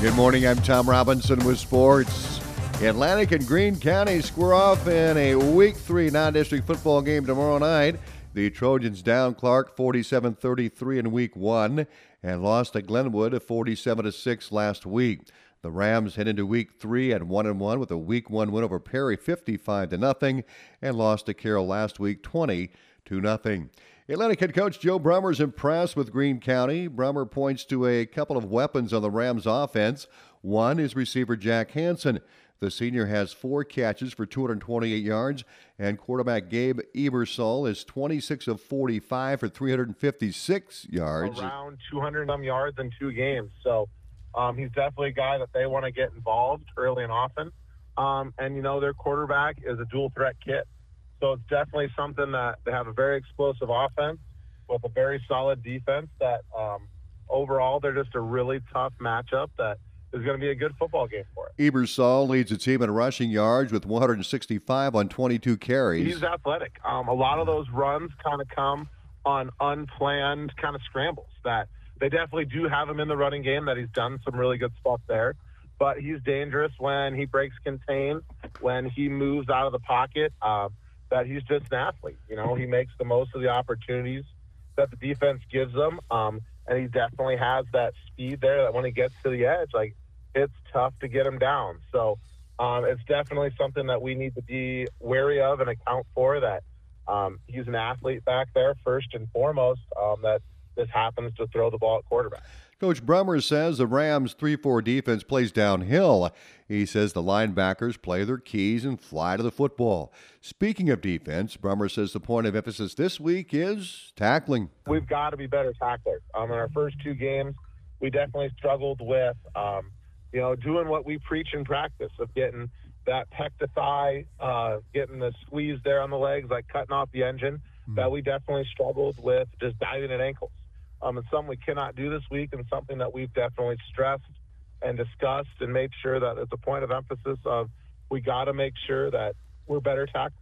Good morning. I'm Tom Robinson with sports. Atlantic and Greene County square off in a Week 3 non-district football game tomorrow night. The Trojans down Clark 47-33 in Week 1 and lost to Glenwood 47-6 last week. The Rams head into Week 3 at 1 and 1 with a Week 1 win over Perry 55 to nothing and lost to Carroll last week 20 to nothing. Atlantic head coach Joe Brummer is impressed with Greene County. Brummer points to a couple of weapons on the Rams offense. One is receiver Jack Hanson. The senior has four catches for 228 yards, and quarterback Gabe Ebersol is 26 of 45 for 356 yards. Around 200 some yards in two games. So um, he's definitely a guy that they want to get involved early and often. Um, and, you know, their quarterback is a dual threat kid. So it's definitely something that they have a very explosive offense with a very solid defense. That um, overall, they're just a really tough matchup that is going to be a good football game for it. Ebersol leads the team in rushing yards with 165 on 22 carries. He's athletic. Um, a lot of those runs kind of come on unplanned kind of scrambles that they definitely do have him in the running game that he's done some really good stuff there but he's dangerous when he breaks contain when he moves out of the pocket uh, that he's just an athlete. You know, he makes the most of the opportunities that the defense gives him, um, and he definitely has that speed there. That when he gets to the edge, like it's tough to get him down. So um, it's definitely something that we need to be wary of and account for. That um, he's an athlete back there first and foremost. Um, that this happens to throw the ball at quarterback. Coach Brummer says the Rams' 3 4 defense plays downhill. He says the linebackers play their keys and fly to the football. Speaking of defense, Brummer says the point of emphasis this week is tackling. We've got to be better tacklers. Um, in our first two games, we definitely struggled with, um, you know, doing what we preach in practice of getting that pec to thigh, uh, getting the squeeze there on the legs, like cutting off the engine. Mm-hmm. That we definitely struggled with just diving at ankles. Um, it's something we cannot do this week and something that we've definitely stressed and discussed and made sure that it's a point of emphasis of we got to make sure that we're better tackled.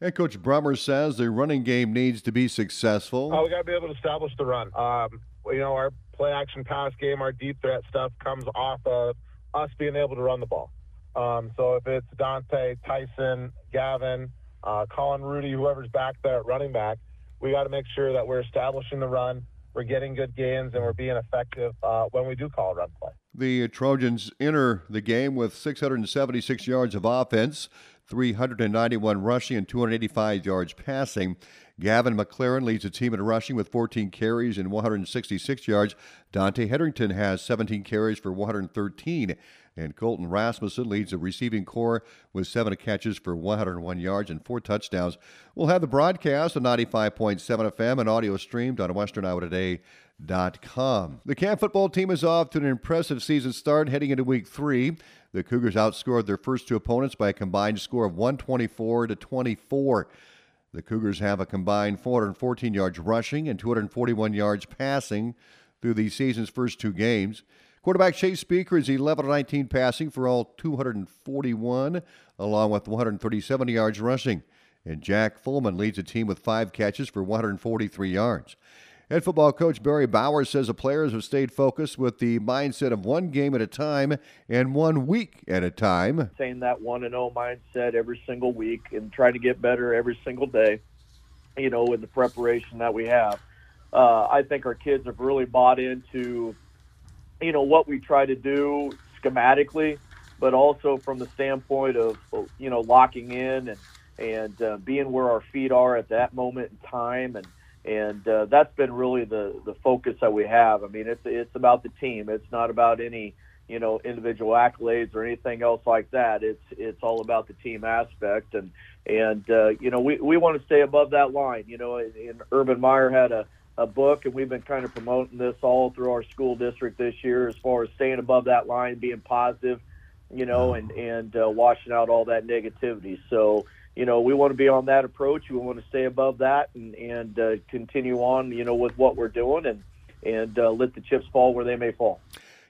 And Coach Brummer says the running game needs to be successful. Oh, we got to be able to establish the run. Um, you know, our play action pass game, our deep threat stuff comes off of us being able to run the ball. Um, so if it's Dante, Tyson, Gavin, uh, Colin Rudy, whoever's back there at running back, we got to make sure that we're establishing the run we're getting good gains and we're being effective uh, when we do call a run play. The Trojans enter the game with 676 yards of offense, 391 rushing, and 285 yards passing. Gavin McLaren leads the team in rushing with 14 carries and 166 yards. Dante Hetherington has 17 carries for 113 and Colton Rasmussen leads the receiving corps with seven catches for 101 yards and four touchdowns. We'll have the broadcast on 95.7 FM and audio streamed on westerniowatoday.com. The Cam football team is off to an impressive season start heading into week three. The Cougars outscored their first two opponents by a combined score of 124 to 24. The Cougars have a combined 414 yards rushing and 241 yards passing through the season's first two games. Quarterback Chase Speaker is 11 19 passing for all 241, along with 137 yards rushing. And Jack Fullman leads the team with five catches for 143 yards. Head football coach Barry Bauer says the players have stayed focused with the mindset of one game at a time and one week at a time. Saying that 1 and 0 mindset every single week and trying to get better every single day, you know, in the preparation that we have. Uh, I think our kids have really bought into you know what we try to do schematically, but also from the standpoint of you know locking in and and uh, being where our feet are at that moment in time and and uh, that's been really the the focus that we have. I mean, it's it's about the team. It's not about any you know individual accolades or anything else like that. It's it's all about the team aspect and and uh, you know we we want to stay above that line. You know, and Urban Meyer had a a book, and we've been kind of promoting this all through our school district this year, as far as staying above that line, being positive, you know, and and uh, washing out all that negativity. So, you know, we want to be on that approach. We want to stay above that and and uh, continue on, you know, with what we're doing, and and uh, let the chips fall where they may fall.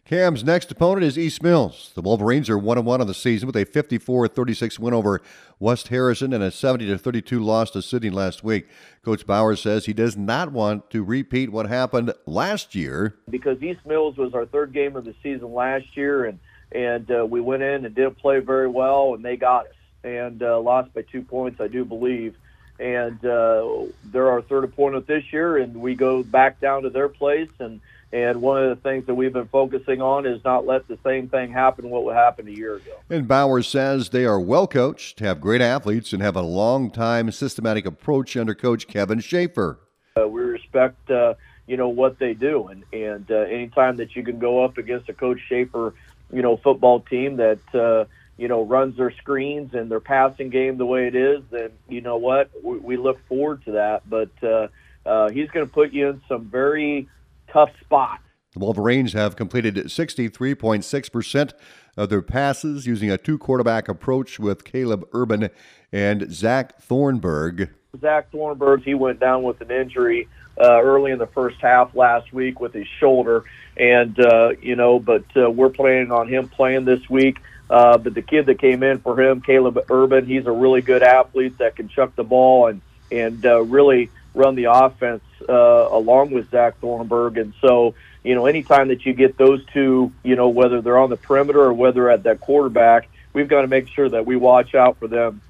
Cam's next opponent is East Mills. The Wolverines are 1 and 1 on the season with a 54 36 win over West Harrison and a 70 32 loss to Sidney last week. Coach Bauer says he does not want to repeat what happened last year. Because East Mills was our third game of the season last year, and, and uh, we went in and didn't play very well, and they got us and uh, lost by two points, I do believe. And uh, they're our third opponent this year, and we go back down to their place and and one of the things that we've been focusing on is not let the same thing happen what happened a year ago. And Bauer says they are well coached, have great athletes, and have a long time systematic approach under Coach Kevin Schaefer. Uh, we respect, uh, you know, what they do, and and uh, anytime that you can go up against a Coach Schaefer, you know, football team that. Uh, you know, runs their screens and their passing game the way it is, then you know what we, we look forward to that. But uh, uh, he's going to put you in some very tough spots. The Wolverines have completed 63.6% of their passes using a two quarterback approach with Caleb Urban and Zach Thornburg. Zach Thornburg, he went down with an injury uh, early in the first half last week with his shoulder. And, uh, you know, but uh, we're planning on him playing this week. Uh, but the kid that came in for him, Caleb Urban, he's a really good athlete that can chuck the ball and, and uh, really run the offense uh, along with Zach Thornburg. And so, you know, anytime that you get those two, you know, whether they're on the perimeter or whether at that quarterback, we've got to make sure that we watch out for them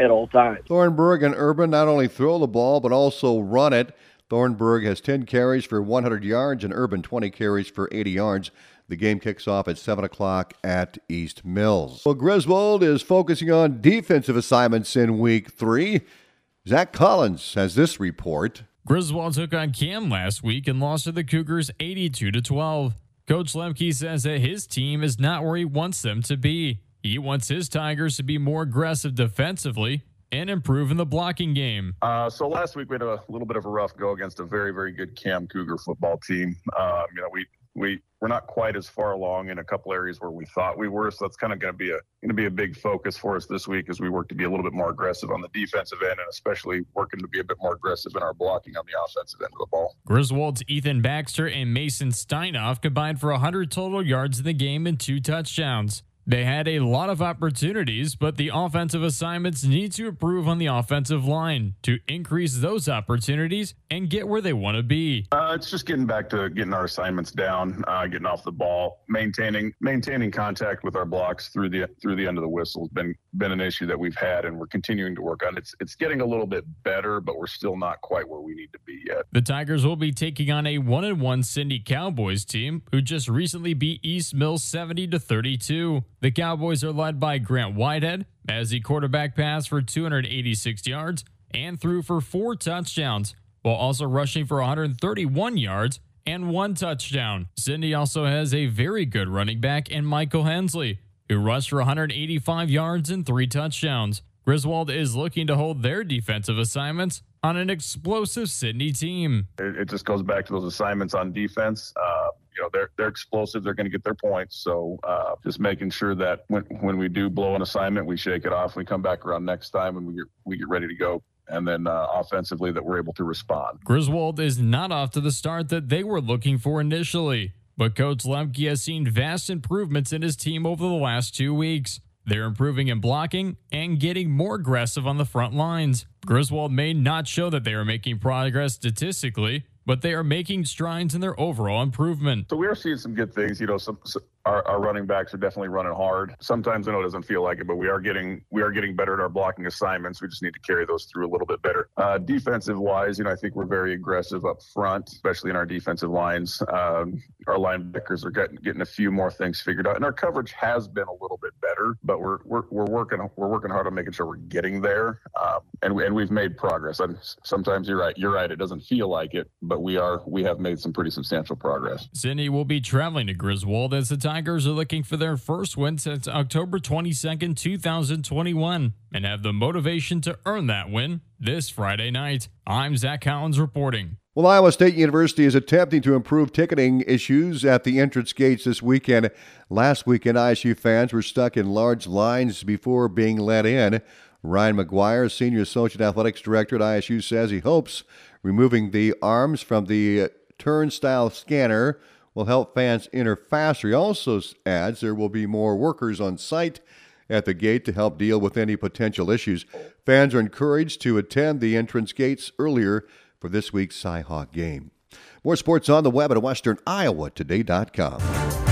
at all times. Thornburg and Urban not only throw the ball, but also run it. Thornburg has 10 carries for 100 yards and Urban 20 carries for 80 yards. The game kicks off at 7 o'clock at East Mills. Well, Griswold is focusing on defensive assignments in week three. Zach Collins has this report. Griswold took on Cam last week and lost to the Cougars 82 to 12. Coach Lemke says that his team is not where he wants them to be. He wants his Tigers to be more aggressive defensively and improve in the blocking game. Uh, so last week we had a little bit of a rough go against a very, very good Cam Cougar football team. Um, you know, we we we're not quite as far along in a couple areas where we thought we were. So that's kind of going to be a going to be a big focus for us this week as we work to be a little bit more aggressive on the defensive end, and especially working to be a bit more aggressive in our blocking on the offensive end of the ball. Griswold's Ethan Baxter and Mason Steinoff combined for 100 total yards in the game and two touchdowns. They had a lot of opportunities, but the offensive assignments need to improve on the offensive line to increase those opportunities and get where they want to be. Uh, it's just getting back to getting our assignments down, uh, getting off the ball, maintaining maintaining contact with our blocks through the through the end of the whistle has been been an issue that we've had, and we're continuing to work on. It's it's getting a little bit better, but we're still not quite where we need to be yet. The Tigers will be taking on a one and one Sidney Cowboys team who just recently beat East Mills seventy to thirty two. The Cowboys are led by Grant Whitehead as the quarterback passed for 286 yards and threw for four touchdowns, while also rushing for 131 yards and one touchdown. Sidney also has a very good running back in Michael Hensley, who rushed for 185 yards and three touchdowns. Griswold is looking to hold their defensive assignments on an explosive Sidney team. It, it just goes back to those assignments on defense. Uh, know they're they're explosive. They're going to get their points. So uh, just making sure that when when we do blow an assignment, we shake it off. We come back around next time and we get we get ready to go. And then uh, offensively, that we're able to respond. Griswold is not off to the start that they were looking for initially, but Coach Lemke has seen vast improvements in his team over the last two weeks. They're improving in blocking and getting more aggressive on the front lines. Griswold may not show that they are making progress statistically, but they are making strides in their overall improvement. So we are seeing some good things. You know, some, some our, our, running backs are definitely running hard. Sometimes I know it doesn't feel like it, but we are getting we are getting better at our blocking assignments. We just need to carry those through a little bit better. Uh, defensive wise, you know, I think we're very aggressive up front, especially in our defensive lines. Um, our linebackers are getting getting a few more things figured out, and our coverage has been a little bit better. But we're we're, we're working we're working hard on making sure we're getting there, um, and we, and we've made progress. And sometimes you're right, you're right. It doesn't feel like it, but we are we have made some pretty substantial progress. Sidney will be traveling to Griswold as the Tigers are looking for their first win since October 22nd, 2021, and have the motivation to earn that win this Friday night. I'm Zach Collins reporting. Well, Iowa State University is attempting to improve ticketing issues at the entrance gates this weekend. Last weekend, ISU fans were stuck in large lines before being let in. Ryan McGuire, Senior Associate Athletics Director at ISU, says he hopes removing the arms from the turnstile scanner will help fans enter faster. He also adds there will be more workers on site at the gate to help deal with any potential issues. Fans are encouraged to attend the entrance gates earlier for this week's Cyhawk game. More sports on the web at WesternIowaToday.com.